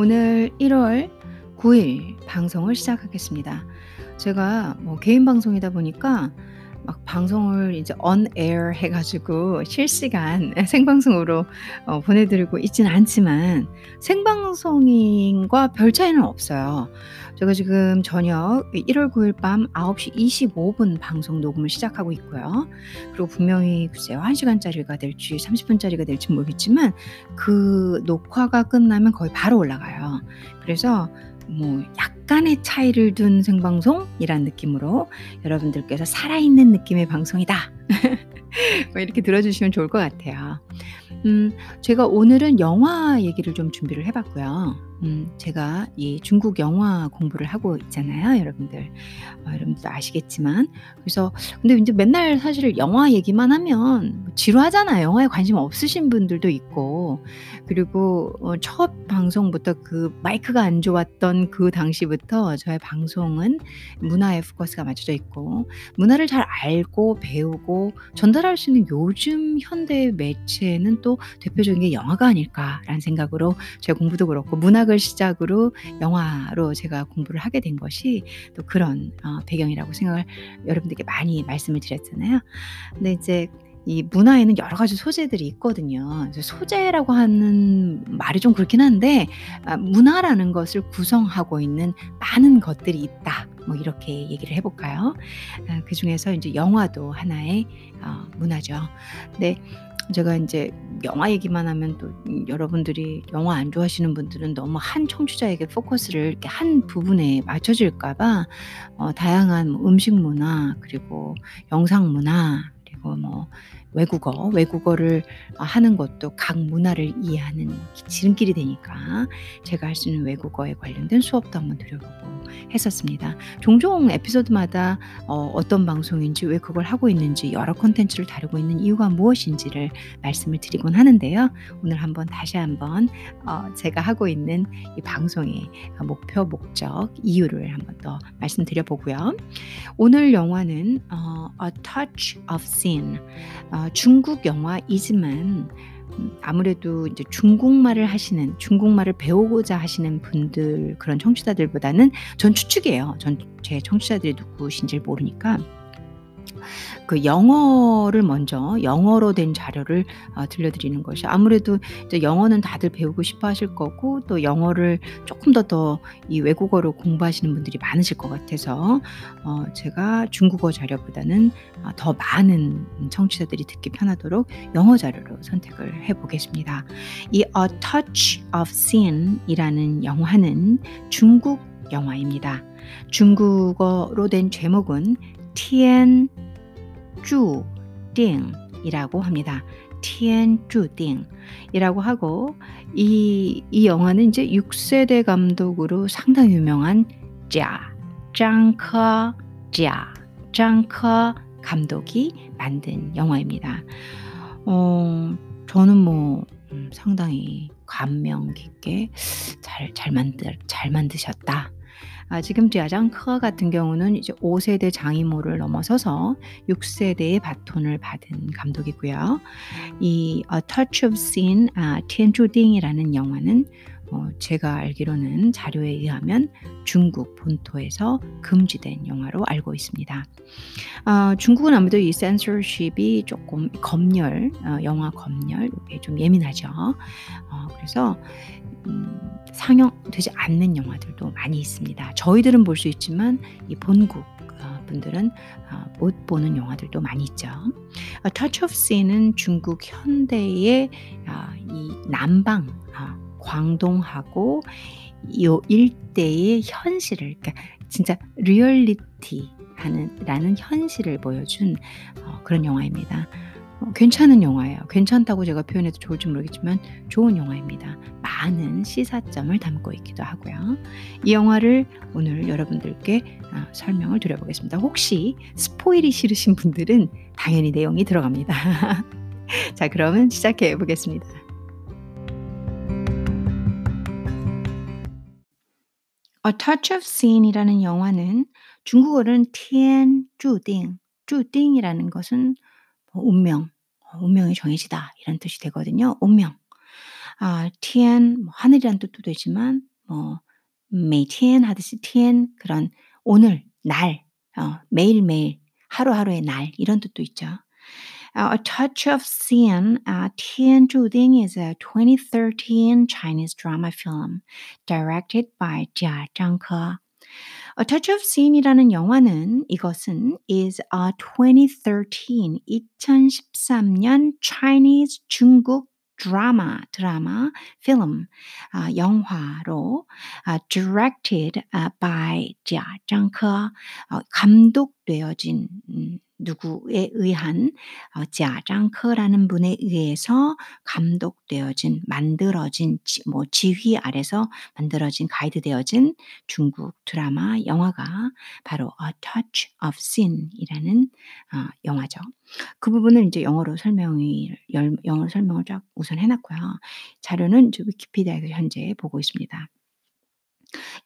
오늘 1월 9일 방송을 시작하겠습니다. 제가 뭐 개인 방송이다 보니까 막 방송을 이제 on air 해 가지고 실시간 생방송으로 어 보내드리고 있지는 않지만 생방송인과 별 차이는 없어요. 제가 지금 저녁 1월 9일 밤 9시 25분 방송 녹음을 시작하고 있고요. 그리고 분명히 글쎄요 1시간짜리가 될지 30분짜리가 될지 모르겠지만 그 녹화가 끝나면 거의 바로 올라가요. 그래서 뭐 약간의 차이를 둔 생방송이란 느낌으로 여러분들께서 살아있는 느낌의 방송이다. 뭐 이렇게 들어주시면 좋을 것 같아요. 음, 제가 오늘은 영화 얘기를 좀 준비를 해봤고요. 음, 제가 이 중국 영화 공부를 하고 있잖아요, 여러분들. 어, 여러분들도 아시겠지만. 그래서, 근데 이제 맨날 사실 영화 얘기만 하면 뭐 지루하잖아요. 영화에 관심 없으신 분들도 있고. 그리고 어, 첫 방송부터 그 마이크가 안 좋았던 그 당시부터 저의 방송은 문화에 포커스가 맞춰져 있고, 문화를 잘 알고 배우고 전달할 수 있는 요즘 현대 매체는 또 대표적인 게 영화가 아닐까라는 생각으로 제 공부도 그렇고, 문화 음악을 시작으로 영화로 제가 공부를 하게 된 것이 또 그런 어, 배경이라고 생각을 여러분들께 많이 말씀을 드렸잖아요. 근데 이제 이 문화에는 여러 가지 소재들이 있거든요. 소재라고 하는 말이 좀 그렇긴 한데 아, 문화라는 것을 구성하고 있는 많은 것들이 있다. 뭐 이렇게 얘기를 해볼까요? 아, 그 중에서 이제 영화도 하나의 어, 문화죠. 근데 제가 인제 영화 얘기만 하면 또 여러분들이 영화 안 좋아하시는 분들은 너무 한 청취자에게 포커스를 이렇게 한 부분에 맞춰질까 봐 어 다양한 뭐 음식 문화 그리고 영상 문화 그리고 뭐 외국어, 외국어를 하는 것도 각 문화를 이해하는 지름길이 되니까 제가 할 수 있는 외국어에 관련된 수업도 한번 드려보고 했었습니다. 종종 에피소드마다 어, 어떤 방송인지 왜 그걸 하고 있는지 여러 콘텐츠를 다루고 있는 이유가 무엇인지를 말씀을 드리곤 하는데요. 오늘 한번 다시 한번 어, 제가 하고 있는 이 방송의 목표, 목적, 이유를 한번 더 말씀드려보고요. 오늘 영화는 어, A Touch of Sin 어, 중국 영화이지만 음, 아무래도 이제 중국말을 하시는 중국말을 배우고자 하시는 분들 그런 청취자들보다는 전 추측이에요. 전 제 청취자들이 누구신지 모르니까 그 영어를 먼저 영어로 된 자료를 어, 들려드리는 것이 아무래도 이제 영어는 다들 배우고 싶어 하실 거고 또 영어를 조금 더 더 이 외국어로 공부하시는 분들이 많으실 것 같아서 어, 제가 중국어 자료보다는 어, 더 많은 청취자들이 듣기 편하도록 영어 자료로 선택을 해보겠습니다. 이 A Touch of Sin이라는 영화는 중국 영화입니다. 중국어로 된 제목은 티 엔 注定이라고 합니다. 天注定이라고 하고 이, 이 영화는 이제 6세대 감독으로 상당히 유명한 자, 장커 자, 장커 감독이 만든 영화입니다. 어, 저는 뭐 음, 상당히 감명 깊게 잘, 잘 만들, 잘 만드셨다. 아, 지금 지아장커 같은 경우는 이제 5세대 장이모를 넘어서서 6세대의 바톤을 받은 감독이고요. 이 A Touch of Sin, 아, 티엔주딩이라는 영화는 어, 제가 알기로는 자료에 의하면 중국 본토에서 금지된 영화로 알고 있습니다. 어, 중국은 아무래도 이 센서십이 조금 검열, 어, 영화 검열, 이게 좀 예민하죠. 어, 그래서 음, 상영되지 않는 영화들도 많이 있습니다. 저희들은 볼 수 있지만 이 본국 어, 분들은 어, 못 보는 영화들도 많이 있죠. A Touch of Sin은 중국 현대의 어, 이 남방 광동하고 이 일대의 현실을 그러니까 진짜 리얼리티 하는 라는 현실을 보여준 그런 영화입니다. 어, 괜찮은 영화예요. 괜찮다고 제가 표현해도 좋을지 모르겠지만 좋은 영화입니다. 많은 시사점을 담고 있기도 하고요. 이 영화를 오늘 여러분들께 어, 설명을 드려보겠습니다. 혹시 스포일이 싫으신 분들은 당연히 내용이 들어갑니다. 자, 그러면 시작해 보겠습니다. A Touch of Sin이라는 영화는 중국어로는 天注定,注定이라는 것은 뭐 운명, 운명이 정해지다 이런 뜻이 되거든요. 운명. 아, 티엔 뭐 하늘이란 뜻도 되지만 뭐 메이티엔 하듯이 티엔 그런 오늘 날 어, 매일매일 하루하루의 날 이런 뜻도 있죠. Uh, a Touch of Sin, uh, Tian Zhuding is a 2013 Chinese drama film directed by Jia Zhangke. A Touch of Sin이라는 영화는 이것은 is a 2013, 2013년 Chinese 중국 드라마, 드라마, film, 아, 영화로 아, directed by 자, 장커 어, 감독되어진 음, 누구에 의한 어, 자장커라는 분에 의해서 감독되어진 만들어진 지, 뭐 지휘 아래서 만들어진 가이드되어진 중국 드라마 영화가 바로 A Touch of Sin이라는 어, 영화죠. 그 부분을 이제 영어로 설명이 영어로 설명을 쫙 우선 해놨고요. 자료는 위키피디아에서 현재 보고 있습니다.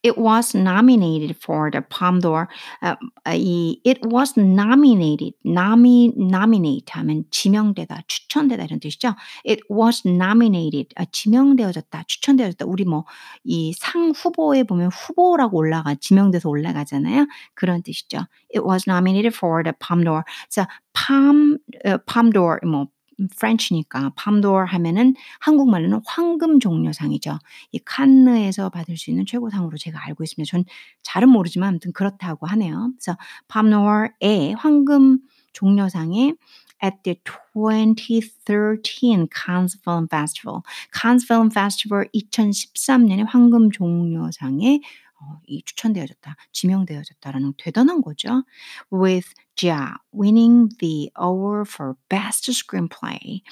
It was nominated for the Palme d'Or. 아, 이 it was nominated. nomi, nominate 하면 지명되다, 추천되다 이런 뜻이죠. It was nominated. 아, 지명되어졌다, 추천되어졌다. 우리 뭐 이 상 후보에 보면 후보라고 올라가 지명돼서 올라가잖아요. 그런 뜻이죠. It was nominated for the Palme d'Or. 자, Palme, uh, Palme d'Or 뭐 프렌치니까 밤도어 하면은 한국말로는 황금 종려상이죠. 이 칸느에서 받을 수 있는 최고상으로 제가 알고 있습니다. 전 잘은 모르지만 아무튼 그렇다고 하네요. 그래서 밤도어의 황금 종려상에 at the 2013 Cannes Film Festival. Cannes Film Festival 2013년에 황금 종려상에 어, 이 추천되어졌다, 지명되어졌다라는 대단한 거죠. With Jia winning the award for Best Screenplay.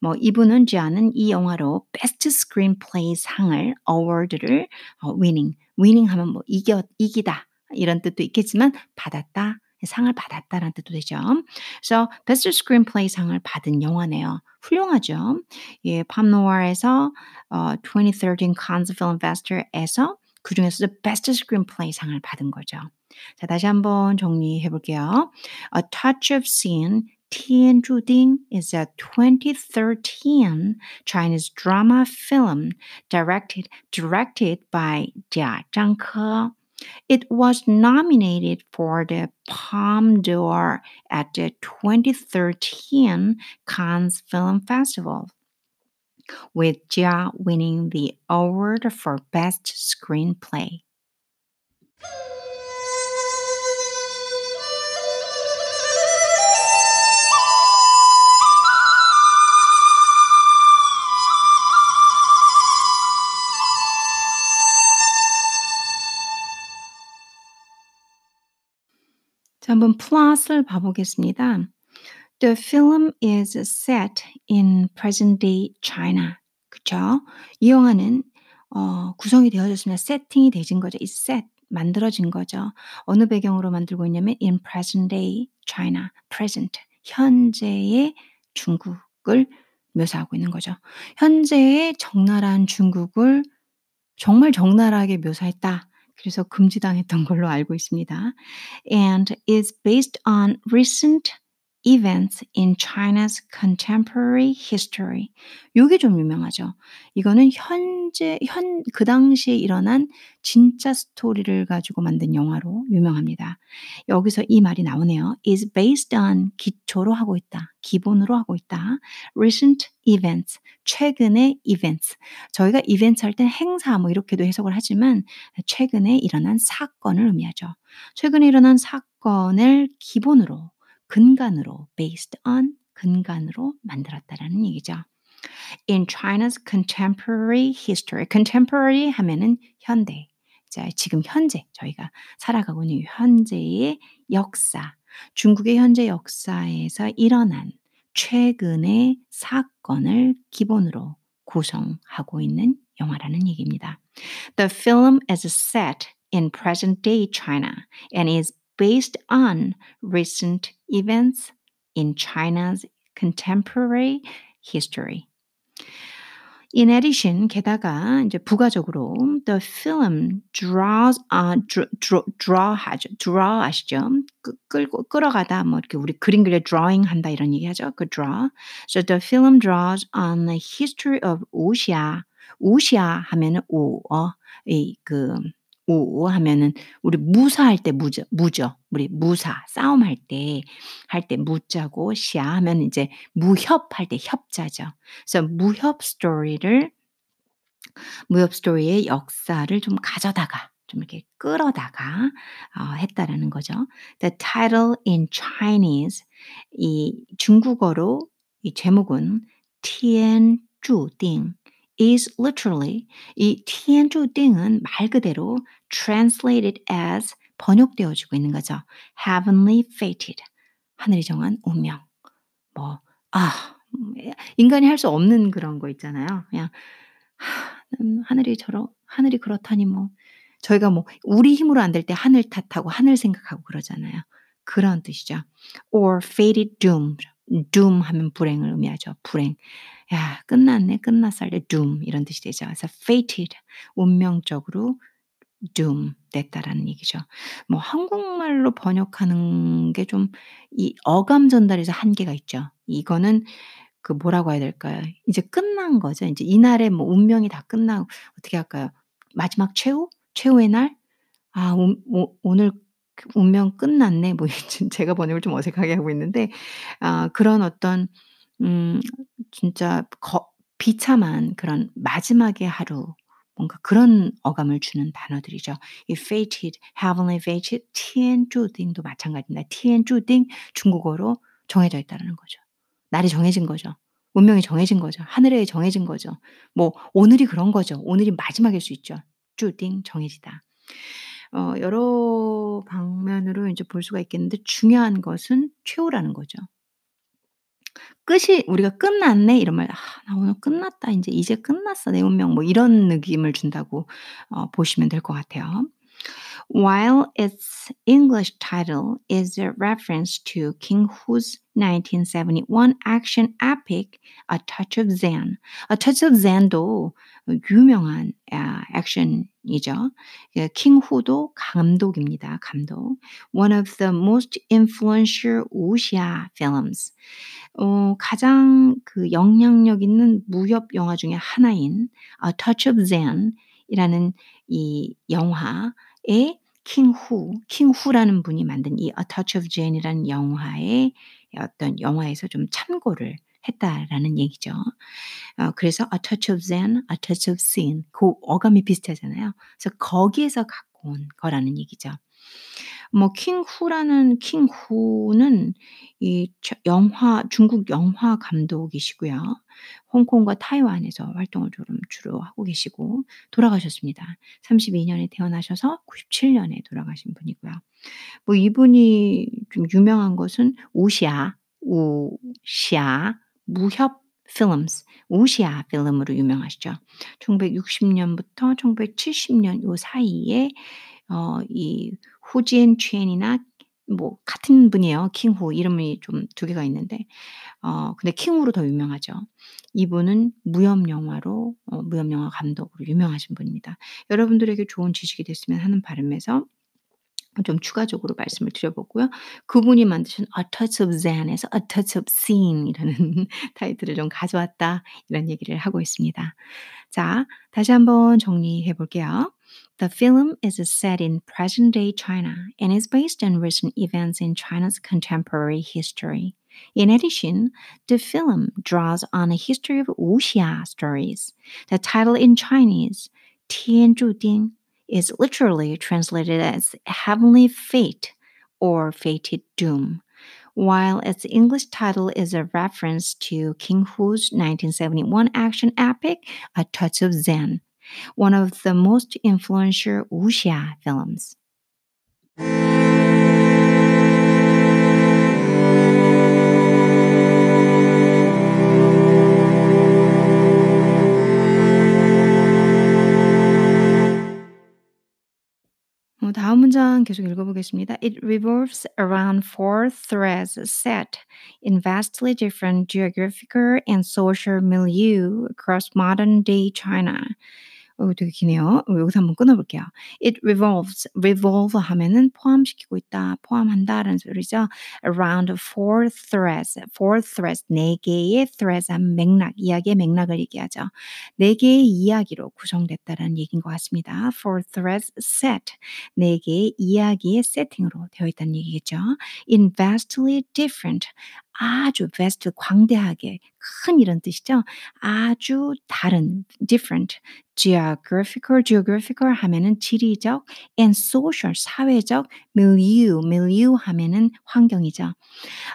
뭐 이분은 지아는 이 영화로 Best Screenplay 상을 award를 어, winning, winning 하면 뭐 이겨 이기다 이런 뜻도 있겠지만 받았다. 상을 받았다라는 뜻도 되죠. 그래서 Best Screenplay 상을 받은 영화네요. 훌륭하죠. 예, 팜노아에서 어, 2013 Cannes Film Festival에서 그 중에서 The Best Screenplay상을 받은 거죠. 자, 다시 한번 정리해 볼게요. A Touch of Sin Tian Zhuding is a 2013 Chinese drama film directed directed by Jia Zhangke. It was nominated for the Palme d'Or at the 2013 Cannes Film Festival with Jia winning the award for Best Screenplay. 자, 한번 플롯을 봐보겠습니다. The film is set in present-day China. 그쵸? 이 영화는 어, 구성이 되어졌습니다. 세팅이 되진 거죠. It's set. 만들어진 거죠. 어느 배경으로 만들고 있냐면 in present-day China. present. 현재의 중국을 묘사하고 있는 거죠. 현재의 적나라한 중국을 정말 적나라하게 묘사했다. 그래서 금지당했던 걸로 알고 있습니다. And is based on recent events in China's contemporary history. 요게 좀 유명하죠. 이거는 현재 현 그 당시에 일어난 진짜 스토리를 가지고 만든 영화로 유명합니다. 여기서 이 말이 나오네요. is based on 기초로 하고 있다. 기본으로 하고 있다. recent events. 최근의 events. 저희가 events 할 땐 행사 뭐 이렇게도 해석을 하지만 최근에 일어난 사건을 의미하죠. 최근에 일어난 사건을 기본으로 근간으로 based on 근간으로 만들었다라는 얘기죠. In China's contemporary history, contemporary 하면은 현대. 자, 지금 현재 저희가 살아가고 있는 현재의 역사, 중국의 현재 역사에서 일어난 최근의 사건을 기본으로 구성하고 있는 영화라는 얘기입니다. The film is set in present day China and is based on recent events in China's contemporary history. In addition, 게다가 이제 부가적으로 the film draws, uh, draw, 하죠. draw 아시죠? 끌고 끌어가다 뭐 이렇게 우리 그림 그려 drawing 한다 이런 얘기 하죠. 그 draw. So the film draws on the history of Wuxia 우시아 하면은 우, 어, 이, 그, 우 하면은 우리 무사할 때 무죠. 무죠. 우리 무사 싸움할 때 할 때 무자고 시아 하면 이제 무협할 때 협자죠. 그래서 무협 스토리를 무협 스토리의 역사를 좀 가져다가 좀 이렇게 끌어다가 어, 했다라는 거죠. The title in Chinese 이 중국어로 이 제목은 天注定 is literally 이 tianzhu 띵은 말 그대로 translated as 번역되어지고 있는 거죠. heavenly fated 하늘이 정한 운명. 뭐 아, 인간이 할 수 없는 그런 거 있잖아요. 그냥 하, 음, 하늘이 저러 하늘이 그렇다니 뭐 저희가 뭐 우리 힘으로 안 될 때 하늘 탓하고 하늘 생각하고 그러잖아요. 그런 뜻이죠. or fated doom doom 하면 불행을 의미하죠. 불행. 야, 끝났네. 끝났어. 때 doom 이런 뜻이 되죠. 그래서 fated 운명적으로 doom 됐다라는 얘기죠. 뭐 한국말로 번역하는 게 좀 이 어감 전달에서 한계가 있죠. 이거는 그 뭐라고 해야 될까요? 이제 끝난 거죠. 이제 이날의 뭐 운명이 다 끝나고 어떻게 할까요? 마지막 최후? 최후의 날? 아, 오, 오, 오늘 그 운명 끝났네. 뭐 제가 번역을 좀 어색하게 하고 있는데 아, 그런 어떤 음 진짜 거, 비참한 그런 마지막의 하루 뭔가 그런 어감을 주는 단어들이죠. 이 fated, heavenly fated, 天注定도 마찬가지입니다. 天注定 중국어로 정해져 있다는 거죠. 날이 정해진 거죠. 운명이 정해진 거죠. 하늘에 정해진 거죠. 뭐 오늘이 그런 거죠. 오늘이 마지막일 수 있죠. 주딩 정해지다. 어, 여러 방면으로 이제 볼 수가 있겠는데 중요한 것은 최후라는 거죠. 끝이 우리가 끝났네 이러면 아, 나 오늘 끝났다 이제 이제 끝났어 내 운명 뭐 이런 느낌을 준다고 어, 보시면 될 것 같아요. While its English title is a reference to King Hu's 1971 action epic A Touch of Zen. A Touch of Zen도 유명한 액션이죠. 킹 후도 감독입니다. 감독. One of the most influential wuxia films. 어, 가장 그 영향력 있는 무협 영화 중에 하나인 A Touch of Zen이라는 이 영화의 킹후, 킹후라는 분이 만든 이 A Touch of Jane이라는 영화의 어떤 영화에서 좀 참고를 했다라는 얘기죠. 어, 그래서 A Touch of Zen, A Touch of Sin 그 어감이 비슷하잖아요. 그래서 거기에서 갖고 온 거라는 얘기죠. 뭐 킹후라는 킹후는 이 영화 중국 영화 감독이시고요. 홍콩과 타이완에서 활동을 좀 주로 하고 계시고 돌아가셨습니다. 32년에 태어나셔서 97년에 돌아가신 분이고요. 뭐 이분이 좀 유명한 것은 우시아, 우시아 무협 필름스, 우시아 필름으로 유명하시죠. 1960년부터 1970년 요 사이에 어, 이 후지엔 첸이나 뭐 같은 분이에요. 킹후 이름이 좀 두 개가 있는데 어 근데 킹후로 더 유명하죠. 이분은 무협 영화로 어 무협 영화 감독으로 유명하신 분입니다. 여러분들에게 좋은 지식이 됐으면 하는 바람에서 좀 추가적으로 말씀을 드려보고요. 그분이 만드신 A Touch of Zen에서 A Touch of Sin이라는 타이틀을 좀 가져왔다 이런 얘기를 하고 있습니다. 자, 다시 한번 정리해 볼게요. The film is set in present day China and is based on recent events in China's contemporary history. In addition, the film draws on a history of wuxia stories. The title in Chinese, 天注定, is literally translated as heavenly fate or fated doom, while its English title is a reference to King Hu's 1971 action epic, A Touch of Zen one of the most influential wuxia films. 다음 문장 계속 읽어보겠습니다. It revolves around four threads set in vastly different geographical and social milieu across modern-day China. 어 되게 기네요. 어 여기서 한번 끊어 볼게요. It revolves. revolve 하면은 포함시키고 있다, 포함한다라는 소리죠. around four threads. four threads 네 개의 threads 하면 맥락, 이야기의 맥락을 얘기하죠. 네 개의 이야기로 구성됐다라는 얘기인 것 같습니다. four threads set. 네 개의 이야기의 세팅으로 되어 있다는 얘기겠죠. in vastly different. 아주 vast 광대하게 큰 이런 뜻이죠. 아주 다른 different geographical geographical 하면은 지리적 and social 사회적 milieu milieu 하면은 환경이죠.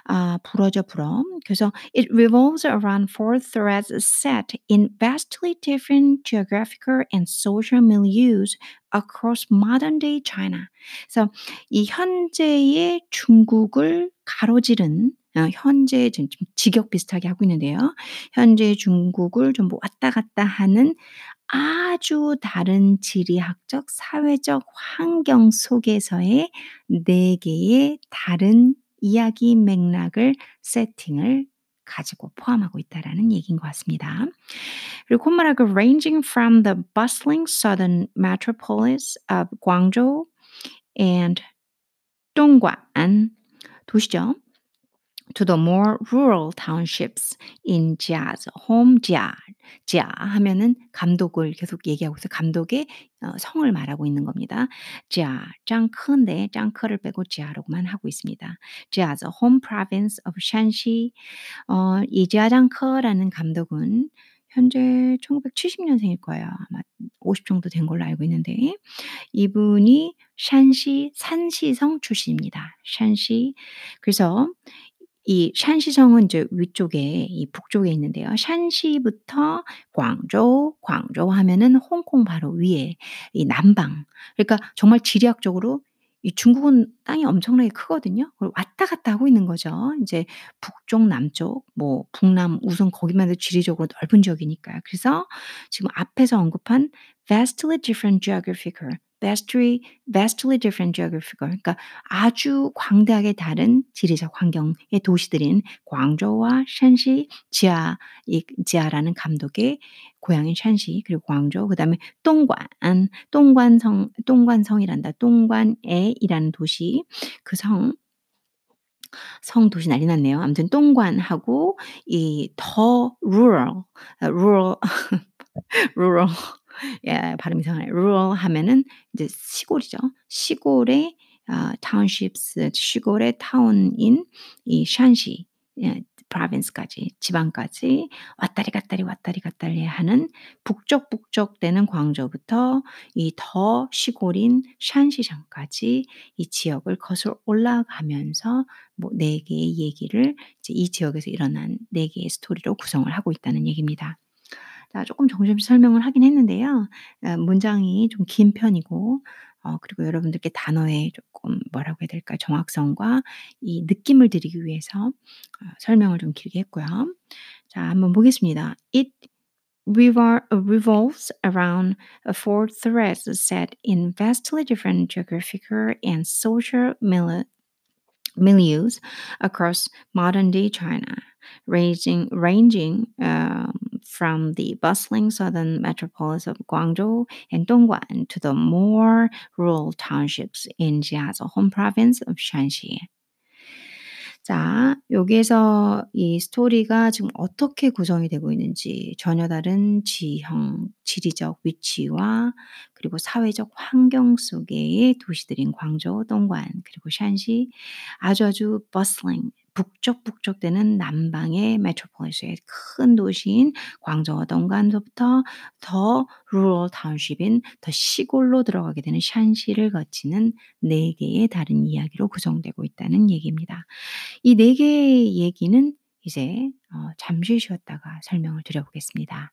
아 불어죠 불어. 그래서 it revolves around four threads set in vastly different geographical and social milieus across modern day China. 그래서 이 현재의 중국을 가로지른 어 현재 좀 직역 비슷하게 하고 있는데요. 현재 중국을 좀 왔다 갔다 하는 아주 다른 지리학적, 사회적 환경 속에서의 네 개의 다른 이야기 맥락을 세팅을 가지고 포함하고 있다라는 얘기인 것 같습니다. 그리고 콧말하고 ranging from the bustling southern metropolis of Guangzhou and 동관 도시죠. To the more rural townships in Jia's home Jia. Jia 하면은 감독을 계속 얘기하고 있어요. 감독의 어 성을 말하고 있는 겁니다. Jia, 짱크인데 짱크를 빼고 Jia로만 하고 있습니다. Jia's home province of Shanxi. 어, 이 지아 짱크라는 감독은 현재 1970년생일 거예요. 아마 50 정도 된 걸로 알고 있는데 이분이 샨시 산시성 출신입니다. 샨시. 그래서 이 샨시성은 이제 위쪽에 이 북쪽에 있는데요. 샨시부터 광저우, 광저우 하면은 홍콩 바로 위에 이 남방. 그러니까 정말 지리학적으로 이 중국은 땅이 엄청나게 크거든요. 그걸 왔다 갔다 하고 있는 거죠. 인제 북쪽, 남쪽, 뭐 북남 우선 거기만 해도 지리적으로 넓은 지역이니까요. 그래서 지금 앞에서 언급한 vastly different geographical vastly vastly different geographical 그러니까 아주 광대하게 다른 지리적 환경의 도시들인 광저우와 샨시, 지아 이 지아라는 감독의 고향인 샨시 그리고 광저우 그 다음에 동관, 동관성 동관성이란다. 동관에이라는 도시 그 성 성 도시 난리 났네요. 아무튼 동관하고 이 더 rural, rural, rural 예 발음 이상하네요. rural 하면은 이제 시골이죠. 시골의 아 townships 시골의 타운인 이 샨시 예 province까지 지방까지 왔다리 갔다리 왔다리 갔다리 하는 북쪽 북쪽 되는 광저우부터 이 더 시골인 샨시성까지 이 지역을 거슬러 올라가면서 뭐 네 개의 얘기를 이제 이 지역에서 일어난 네 개의 스토리로 구성을 하고 있다는 얘기입니다. 자 쪼끔 정식 설명을 하긴 했는데요. 어 문장이 좀 긴 편이고 어 그리고 여러분들께 단어의 쪼끔 뭐라고 해야 될까요? 정확성과 이 느낌을 드리기 위해서 어 설명을 좀 길게 했고요. 자 한번 보겠습니다. It revol revolves around four threads set in vastly different geographical and social mili milieus across modern-day China, ranging ranging um, from the bustling southern metropolis of Guangzhou and Dongguan to the more rural townships in Jia's home province of Shanxi. 자, 여기에서 이 스토리가 지금 어떻게 구성이 되고 있는지 전혀 다른 지형, 지리적 위치와 그리고 사회적 환경 속의 도시들인 광저우, 동관 그리고 샨시 아주 아주 bustling 북적 북적대는 남방의 메트로폴리스의 큰 도시인 광저우와 동관서부터 더 rural township인 더 시골로 들어가게 되는 샨시를 거치는 네 개의 다른 이야기로 구성되고 있다는 얘기입니다. 이 네 개의 얘기는 이제 어 잠시 쉬었다가 설명을 드려 보겠습니다.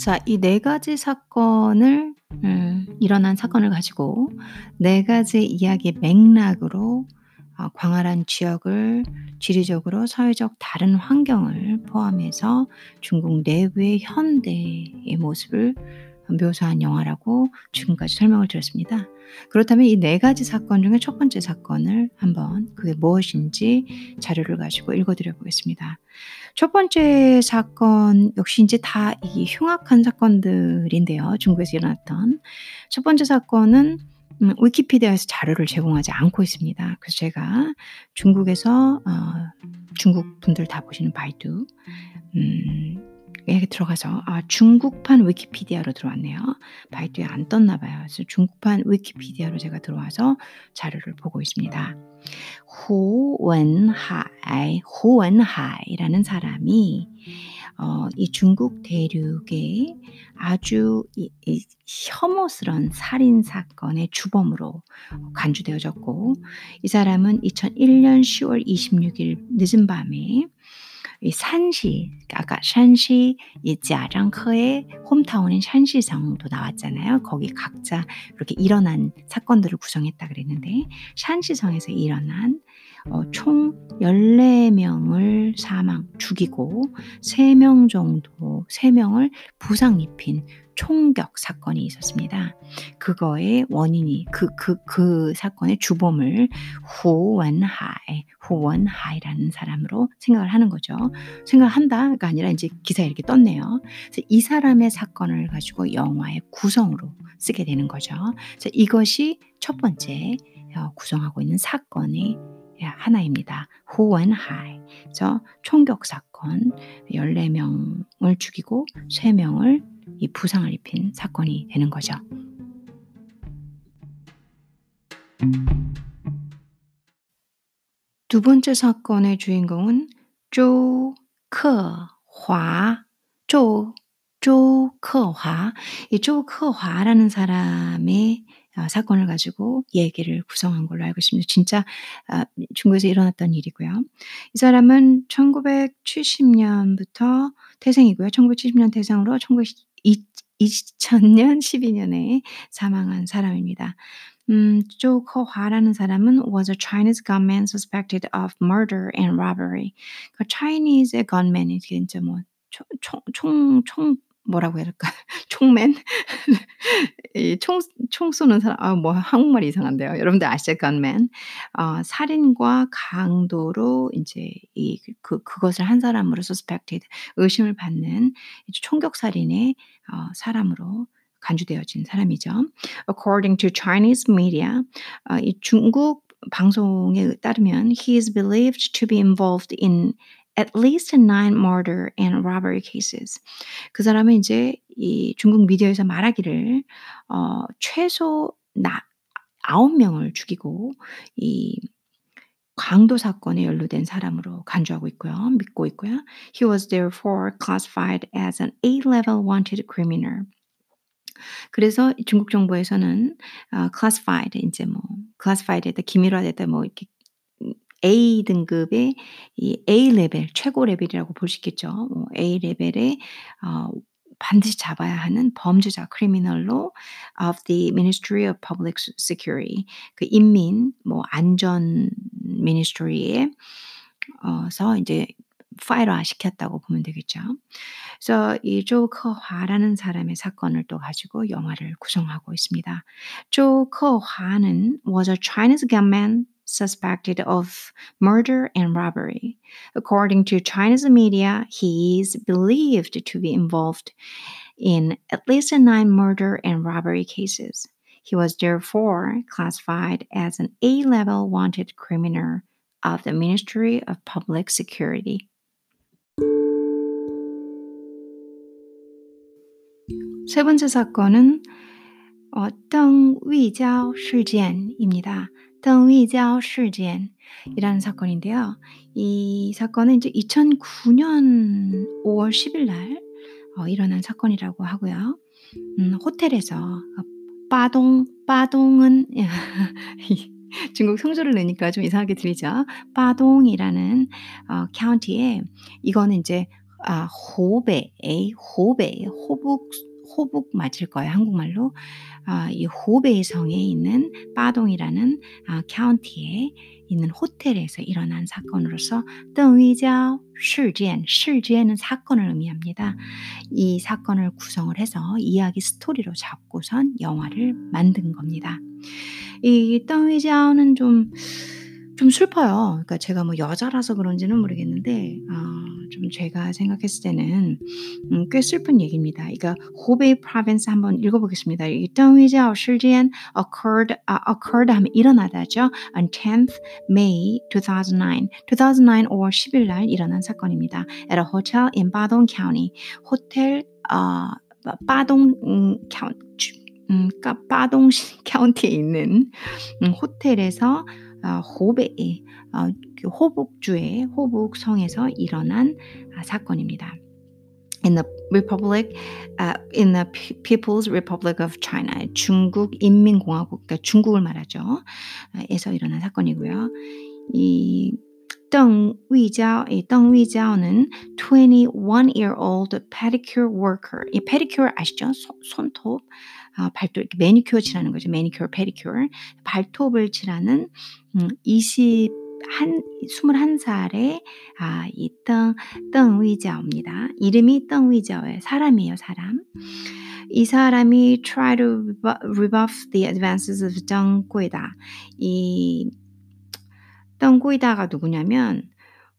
자, 이 네 가지 사건을 음 일어난 사건을 가지고 네 가지 이야기의 맥락으로 어 광활한 지역을 지리적으로 사회적 다른 환경을 포함해서 중국 내부의 현대의 모습을 묘사한 영화라고 지금까지 설명을 드렸습니다. 그렇다면 이 네 가지 사건 중에 첫 번째 사건을 한번 그게 무엇인지 자료를 가지고 읽어드려 보겠습니다. 첫 번째 사건 역시 이제 다 이 흉악한 사건들인데요. 중국에서 일어났던 첫 번째 사건은 음, 위키피디아에서 자료를 제공하지 않고 있습니다. 그래서 제가 중국에서 어, 중국 분들 다 보시는 바이두 음, 에 들어가서 아 중국판 위키피디아로 들어왔네요. 바이두에 안 떴나 봐요. 그래서 중국판 위키피디아로 제가 들어와서 자료를 보고 있습니다. 호원하이, 호원하이라는 사람이 어, 이 중국 대륙의 아주 이, 이 혐오스런 살인 사건의 주범으로 간주되어졌고 이 사람은 2001년 10월 26일 늦은 밤에 이 산시, 아까 샨시 이 자장커의 홈타운인 샨시성도 나왔잖아요. 거기 각자 이렇게 일어난 사건들을 구성했다 그랬는데 샨시성에서 일어난 어, 총 14명을 사망, 죽이고 3명 정도, 3명을 부상 입힌 총격 사건이 있었습니다. 그거의 원인이 그 그그 그, 그 사건의 주범을 후원하이 후원하이라는 사람으로 생각을 하는 거죠. 생각한다가 아니라 이제 기사에 이렇게 떴네요. 그래서 이 사람의 사건을 가지고 영화의 구성으로 쓰게 되는 거죠. 그래서 이것이 첫 번째 어, 구성하고 있는 사건의 하나입니다. 후원하이. 그래서 총격 사건 14명을 죽이고 3명을 이 부상을 입힌 사건이 되는 거죠. 두 번째 사건의 주인공은 조크화, 조, 조크화. 이 조크화라는 사람의 어, 사건을 가지고 얘기를 구성한 걸로 알고 있습니다. 진짜 어, 중국에서 일어났던 일이고요. 이 사람은 1970년부터 태생이고요. 1970년 태생으로 2000년 12년에 사망한 사람입니다. 음, 조 커화라는 사람은 was a Chinese gunman suspected of murder and robbery. 그 Chinese gunman 이제 뭐 총, 총, 총, 뭐라고 해야 될까? 총맨? 이 총, 총 쏘는 사람, 아, 뭐, 한국말이 이상한데요. 여러분들 아시죠? gunman. 어, 살인과 강도로 이제 이, 그, 그것을 한 사람으로 suspected, 의심을 받는 총격살인의 어, 사람으로 간주되어진 사람이죠. According to Chinese media, 어, 이 중국 방송에 따르면 he is believed to be involved in at least nine murder and robbery cases. 그 사람은 이제 이 중국 미디어에서 말하기를 어, 최소 나 아홉 명을 죽이고 이 강도 사건에 연루된 사람으로 간주하고 있고요. 믿고 있고요. He was therefore classified as an A-level wanted criminal. 그래서 중국 정부에서는 어, classified 이제 뭐 classified에다 기밀화됐다 뭐 이렇게 A 등급의 이 A 레벨 최고 레벨이라고 볼 수 있겠죠. 뭐 A 레벨의 어, 반드시 잡아야 하는 범죄자 criminal로 of the Ministry of Public Security 그 인민 뭐 안전 Ministry에 어서 이제 파일화 시켰다고 보면 되겠죠. 그래서 이 조커화라는 사람의 사건을 또 가지고 영화를 구성하고 있습니다. 조커화는 was a Chinese gunman suspected of murder and robbery. According to Chinese media, he is believed to be involved in at least nine murder and robbery cases. He was therefore classified as an A level wanted criminal of the Ministry of Public Security. 세 어떤 위자 실전입니다. 덩휘자오事件이라는 사건인데요. 이 사건은 이제 2009년 5월 10일 날 어, 일어난 사건이라고 하고요. 음, 호텔에서 어, 빠동 빠동은 중국 성조를 내니까 좀 이상하게 들리죠. 빠동이라는 어, 카운티에 이거는 이제 아, 호베의 호베 호북 호북 맞을 거예요. 한국말로. 아, 이 호베이 성에 있는 빠동이라는 아, 카운티에 있는 호텔에서 일어난 사건으로서 덩위자오 실지엔, 실지엔은 사건을 의미합니다. 이 사건을 구성을 해서 이야기 스토리로 잡고선 영화를 만든 겁니다. 이 덩위자오는 좀, 좀 슬퍼요. 그러니까 제가 뭐 여자라서 그런지는 모르겠는데, 어, 좀 제가 생각했을 때는 음, 꽤 슬픈 얘기입니다. 이거 호베이 프로빈스 한번 읽어보겠습니다. 이 덩위자오 실지엔 occurred, uh, occurred 하면 일어나다죠. on 10th May 2009, 2009 5월 10일 날 일어난 사건입니다. at a hotel in Badong County. 호텔 어, 빠동 음, 카운, 음, 빠동 카운티에 있는 음, 호텔에서 어, 호베이 어, 그 호북주의 호북성에서 일어난 아, 사건입니다. In the Republic, uh, in the People's Republic of China, 중국 인민공화국, 그러니까 중국을 말하죠. 에서 일어난 사건이고요. 이 덩위자오, 이 덩위자오는 21-year-old pedicure worker. 이 pedicure 아시죠? 손, 손톱, 아, 발톱, 매니큐어 칠하는 거죠. 매니큐어, 페디큐어. 발톱을 칠하는 음, 20, 한 21살의 아, 이 덩, 덩위자오입니다. 이름이 덩위자오예요. 사람이에요, 사람. 이 사람이 try to rebuff the advances of 덩꼬이다. 이 덩꼬이다가 누구냐면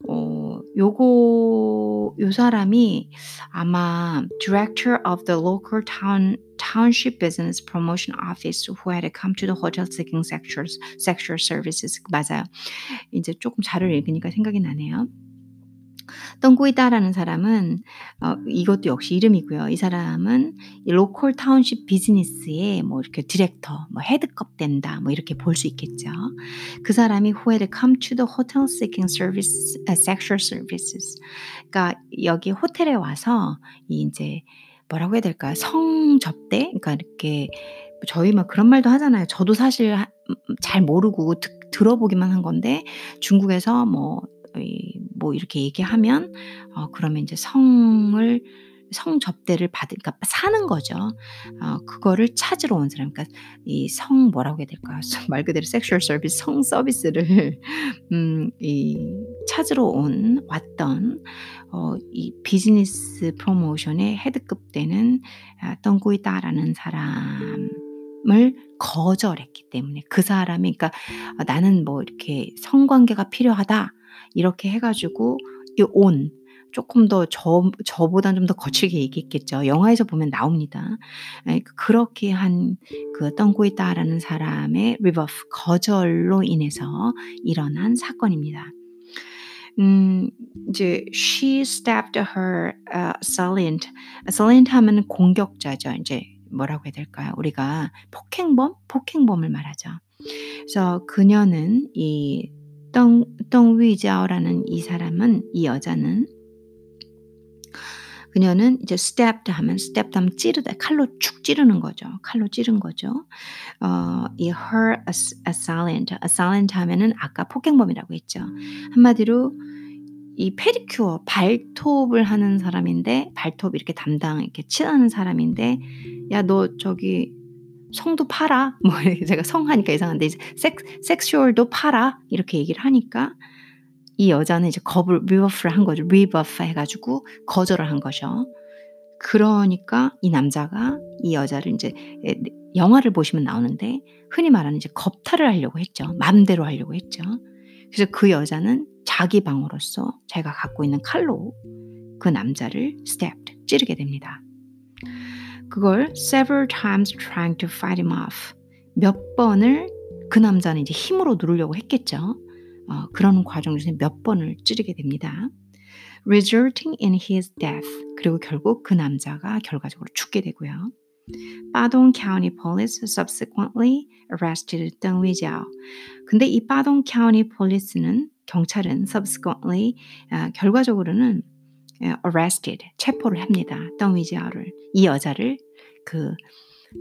어, 요거 요 사람이 아마 director of the local town township business promotion office who had come to the hotel seeking sexual sexual services 맞아요. 이제 조금 자료를 읽으니까 생각이 나네요. 덩구이다라는 사람은 어, 이것도 역시 이름이고요. 이 사람은 이 로컬 타운십 비즈니스의 뭐 이렇게 디렉터, 뭐 헤드컵 된다, 뭐 이렇게 볼 수 있겠죠. 그 사람이 who had come to the hotel seeking service, uh, sexual services. 그러니까 여기 호텔에 와서 이 이제 뭐라고 해야 될까요? 성 접대? 그러니까 이렇게 저희 막 그런 말도 하잖아요. 저도 사실 잘 모르고 듣, 들어보기만 한 건데 중국에서 뭐 뭐 이렇게 얘기하면 어 그러면 이제 성을 성 접대를 받으 그러니까 사는 거죠. 어 그거를 찾으러 온 사람. 그러니까 이 성 뭐라고 해야 될까요? 말 그대로 sexual service 성 서비스를 음 이 찾으러 온 왔던 어 이 비즈니스 프로모션의 헤드급 아 덩구이다라는 사람을 거절했기 때문에 그 사람이 그러니까 어, 나는 뭐 이렇게 성관계가 필요하다. 이렇게 해 가지고 이 온 조금 더 저 저보다는 좀더 거칠게 얘기했겠죠. 영화에서 보면 나옵니다. 예 그렇게 한그 덩구이다라는 사람의 rebuff 거절로 인해서 일어난 사건입니다. 음 이제 she stabbed her uh, assailant. assailant 하면은 공격자죠. 인제 뭐라고 해야 될까요? 우리가 폭행범, 폭행범을 말하죠. 그래서 그녀는 이 덩, 덩위자오라는 이 사람은, 이 여자는, 그녀는 이제 stabbed 하면 stabbed 하면 찌르다 칼로 축 찌르는 거죠. 칼로 찌른 거죠. 어, 이 her assailant, assailant 하면은 아까 폭행범이라고 했죠. 한마디로 이 페디큐어 발톱을 하는 사람인데 발톱 이렇게 담당 이렇게 칠하는 사람인데 야 너 저기 성도 팔아. 뭐 제가 성 하니까 이상한데 섹 sexual도 팔아. 이렇게 얘기를 하니까 이 여자는 이제 겁을 rebuff를 한 거죠. rebuff 해 가지고 거절을 한 거죠. 그러니까 이 남자가 이 여자를 이제 영화를 보시면 나오는데 흔히 말하는 이제 겁탈을 하려고 했죠. 맘대로 하려고 했죠. 그래서 그 여자는 자기 방어로서 자기가 갖고 있는 칼로 그 남자를 stabbed, 찌르게 됩니다. 그걸 several times trying to fight him off. 몇 번을 그 남자는 이제 힘으로 누르려고 했겠죠. 어, 그런 과정 중에 몇 번을 찌르게 됩니다. resulting in his death. 그리고 결국 그 남자가 결과적으로 죽게 되고요. 빠동 County Police subsequently arrested Deng Weijiao. 근데 이 빠동 County Police는 경찰은 subsequently 아, 결과적으로는 arrested 체포를 합니다. 덩위지아를 이 여자를 그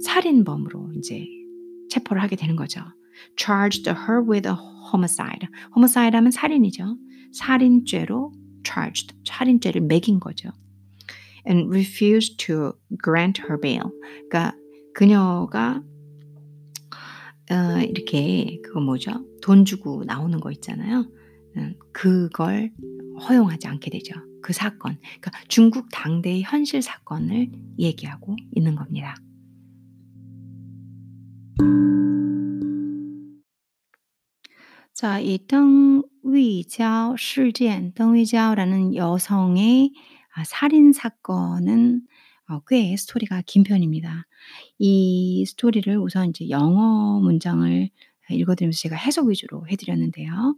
살인범으로 이제 체포를 하게 되는 거죠. charged her with a homicide. homicide 하면 살인이죠. 살인죄로 charged. 살인죄를 매긴 거죠. and refused to grant her bail. 그러니까 그녀가 어, 이렇게 그거 뭐죠? 돈 주고 나오는 거 있잖아요. 음, 그걸 허용하지 않게 되죠. 그 사건. 그러니까 중국 당대의 현실 사건을 얘기하고 있는 겁니다. 자, 이 덩위지ao事件, 덩위지아오라는 여성의 살인 사건은 꽤 스토리가 긴 편입니다. 이 스토리를 우선 이제 영어 문장을 읽어드리면서 제가 해석 위주로 해드렸는데요.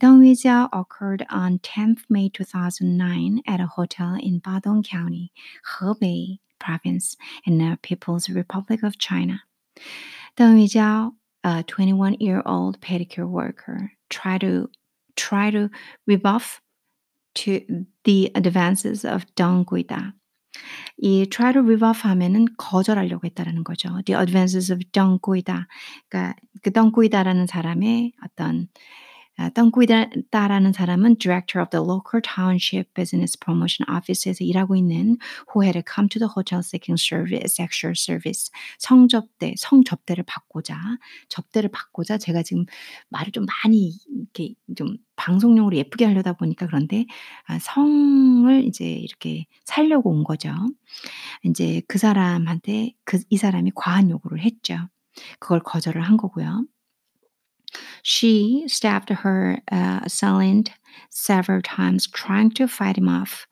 Dong Huijiao occurred on 10th May 2009 at a hotel in Badong County, Hebei Province, in the People's Republic of China. Dong Huijiao, a 21-year-old pedicure worker, tried to try to rebuff to the advances of Dong Guida, 이 try to rebuff 하면은 거절하려고 했다라는 거죠. The advances of Guida. 그러니까 그 Guida라는 사람의 어떤 덩구이다라는 사람은 director of the local township business promotion office에서 일하고 있는 who had come to the hotel seeking service, sexual service, 성접대, 성접대를 받고자, 접대를 받고자 제가 지금 말을 좀 많이 이렇게 좀 방송용으로 예쁘게 하려다 보니까 그런데 성을 이제 이렇게 살려고 온 거죠. 이제 그 사람한테 그, 이 사람이 과한 요구를 했죠. 그걸 거절을 한 거고요. She stabbed her uh, assailant several times, trying to fight him off.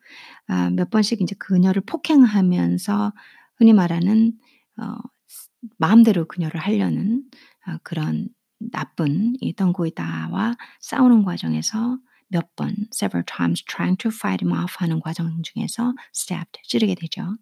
어, 몇 번씩 이제 그녀를 폭행하면서 흔히 말하는 어, 마음대로 그녀를 하려는 어, 그런 나쁜 이 덩고이다와 싸우는 과정에서 몇 번, several times trying to fight him off 하는 과정 중에서 stabbed, 찌르게 되죠.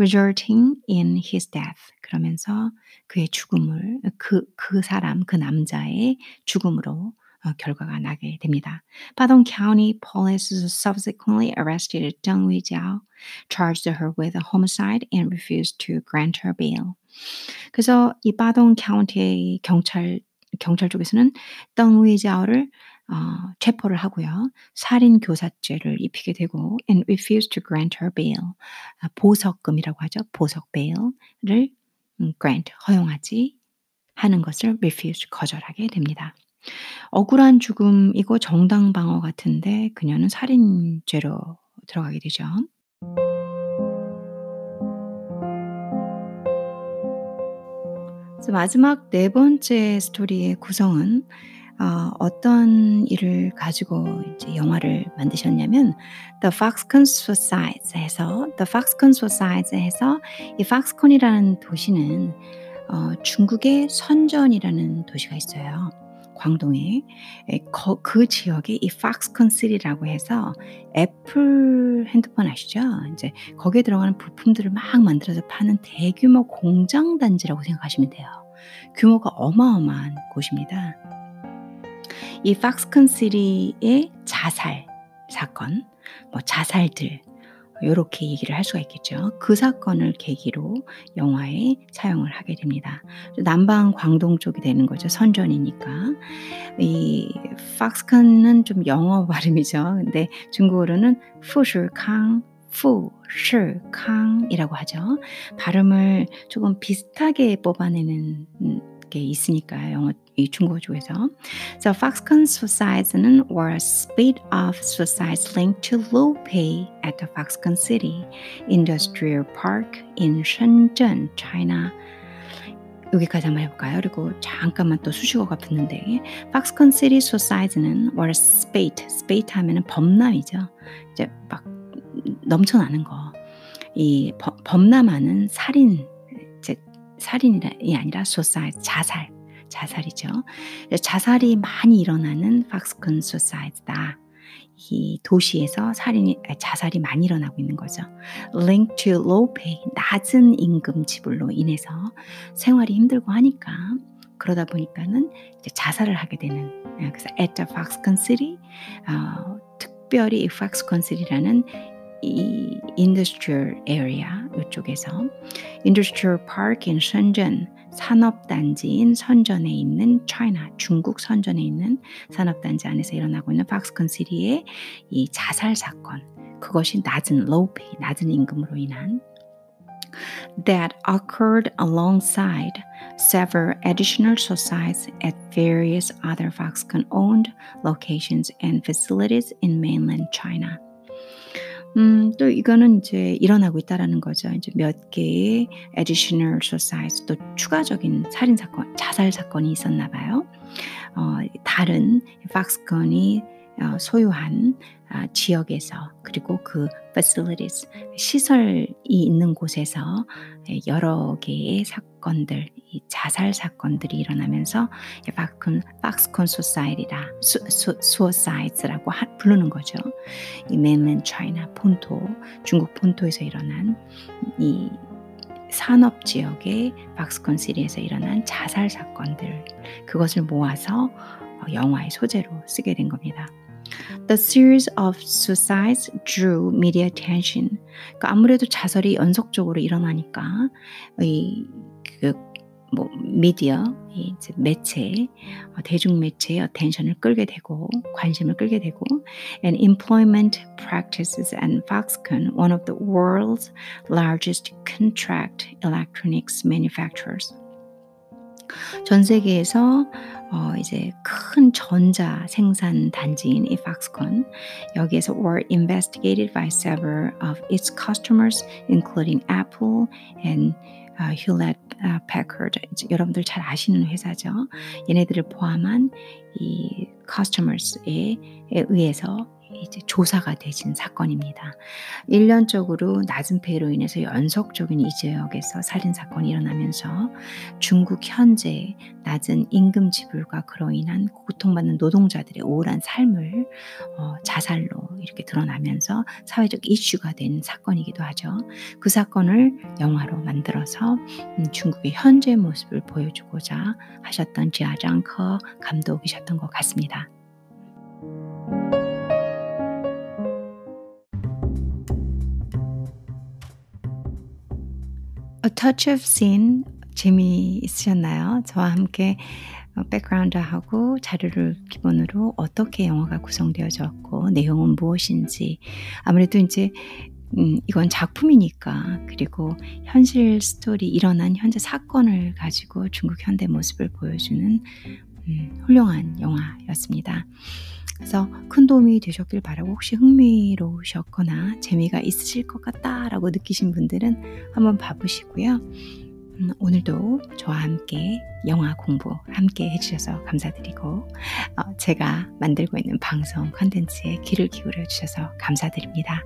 Resulting in his death. 그러면서 그의 죽음을 그, 그 사람, 그 남자의 죽음으로 어, 결과가 나게 됩니다. Badong County police subsequently arrested Deng Huijiao, charged her with a homicide and refused to grant her bail. 그래서 이 바동 카운티의 경찰 경찰 쪽에서는 덩 위자오를 어, 체포를 하고요. 살인 교사죄를 입히게 되고 and refused to grant her bail. 아, 보석금이라고 하죠. 보석 bail을 음, grant 허용하지 하는 것을 refuse 거절하게 됩니다. 억울한 죽음이고 정당 방어 같은데 그녀는 살인죄로 들어가게 되죠. 마지막 네 번째 스토리의 구성은 어, 어떤 일을 가지고 이제 영화를 만드셨냐면 The Foxconn Society에서 The Foxconn Society에서 이 Foxconn이라는 도시는 어, 중국의 선전이라는 도시가 있어요. 광동에 거, 그 지역에 이 팍스콘 시리라고 해서 애플 핸드폰 아시죠? 이제 거기에 들어가는 부품들을 막 만들어서 파는 대규모 공장 단지라고 생각하시면 돼요. 규모가 어마어마한 곳입니다. 이 팍스컨 시리의 자살 사건, 뭐 자살들 이렇게 얘기를 할 수가 있겠죠. 그 사건을 계기로 영화에 사용을 하게 됩니다. 남방 광동 쪽이 되는 거죠. 선전이니까. 이 팍스컨은 좀 영어 발음이죠. 근데 중국어로는 푸실캉 푸실캉이라고 하죠. 발음을 조금 비슷하게 뽑아내는 게 있으니까 영어 이 중국어 쪽에서. So Foxconn suicides were a speed-off suicides linked to low pay at the Foxconn City Industrial Park in Shenzhen, China. 여기까지 한번 해볼까요? 그리고 잠깐만 또 수식어가 붙는데 Foxconn City Suicide는 were spate, spate 하면은 범람이죠. 이제 막 넘쳐나는 거. 이 범람하는 살인 살인이 아니라 소사이 자살, 자살이죠. 자살이 많이 일어나는 팍스콘 소사이트다. 이 도시에서 살인이 자살이 많이 일어나고 있는 거죠. Linked to low pay, 낮은 임금 지불로 인해서 생활이 힘들고 하니까 그러다 보니까는 자살을 하게 되는 그래서 at the Foxconn City 어, 특별히 Foxconn City라는 이 industrial area 이쪽에서 industrial park in shenzhen 산업단지인 선전에 있는 China 중국 선전에 있는 산업단지 안에서 일어나고 있는 팍스컨 시리의 이 자살 사건 그것이 낮은 low pay, 낮은 임금으로 인한 that occurred alongside several additional suicides at various other Foxconn owned locations and facilities in mainland China. 음, 또 이거는 이제 일어나고 있다라는 거죠. 이제 몇 개의 additional suicides, 또 추가적인 살인 사건, 자살 사건이 있었나 봐요. 어, 다른 팍스건이 어, 소유한 아, 지역에서 그리고 그 facilities 시설이 있는 곳에서 여러 개의 사건들 이 자살 사건들이 일어나면서 팍콘 팍스콘 소사이티라 수어사이즈라고 부르는 거죠. 이 mainland China 본토 중국 본토에서 일어난 이 산업 지역의 박스콘 시리에서 일어난 자살 사건들 그것을 모아서 영화의 소재로 쓰게 된 겁니다. The series of suicides drew media attention. 그러니까 아무래도 자살이 연속적으로 일어나니까 이그뭐 미디어, 이제 매체, 대중 매체의 attention을 끌게 되고 관심을 끌게 되고 and employment practices and Foxconn, one of the world's largest contract electronics manufacturers. 전 세계에서 어 이제 큰 전자 생산 단지인 이 Foxconn 여기에서 were investigated by several of its customers, including Apple and uh, Hewlett uh, Packard. 여러분들 잘 아시는 회사죠. 얘네들을 포함한 이 customers에 의해서 이제 조사가 되진 사건입니다. 1년적으로 낮은 폐로 인해서 연속적인 이 지역에서 살인 사건이 일어나면서 중국 현재 낮은 임금 지불과 그로 인한 고통받는 노동자들의 우울한 삶을 어, 자살로 이렇게 드러나면서 사회적 이슈가 된 사건이기도 하죠. 그 사건을 영화로 만들어서 음, 중국의 현재 모습을 보여주고자 하셨던 지아장커 감독이셨던 것 같습니다. A Touch of Sin 재미있으셨나요? 저와 함께 백그라운드하고 자료를 기본으로 어떻게 영화가 구성되어졌고 내용은 무엇인지 아무래도 이제 음, 이건 작품이니까 그리고 현실 스토리 일어난 현재 사건을 가지고 중국 현대 모습을 보여주는 음, 훌륭한 영화였습니다. 그래서 큰 도움이 되셨길 바라고 혹시 흥미로우셨거나 재미가 있으실 것 같다라고 느끼신 분들은 한번 봐보시고요. 음, 오늘도 저와 함께 영화 공부 함께 해주셔서 감사드리고 어, 제가 만들고 있는 방송 컨텐츠에 귀를 기울여 주셔서 감사드립니다.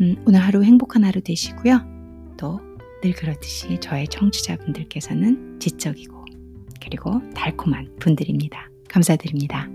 음, 오늘 하루 행복한 하루 되시고요. 또 늘 그렇듯이 저의 청취자분들께서는 지적이고 그리고 달콤한 분들입니다. 감사드립니다.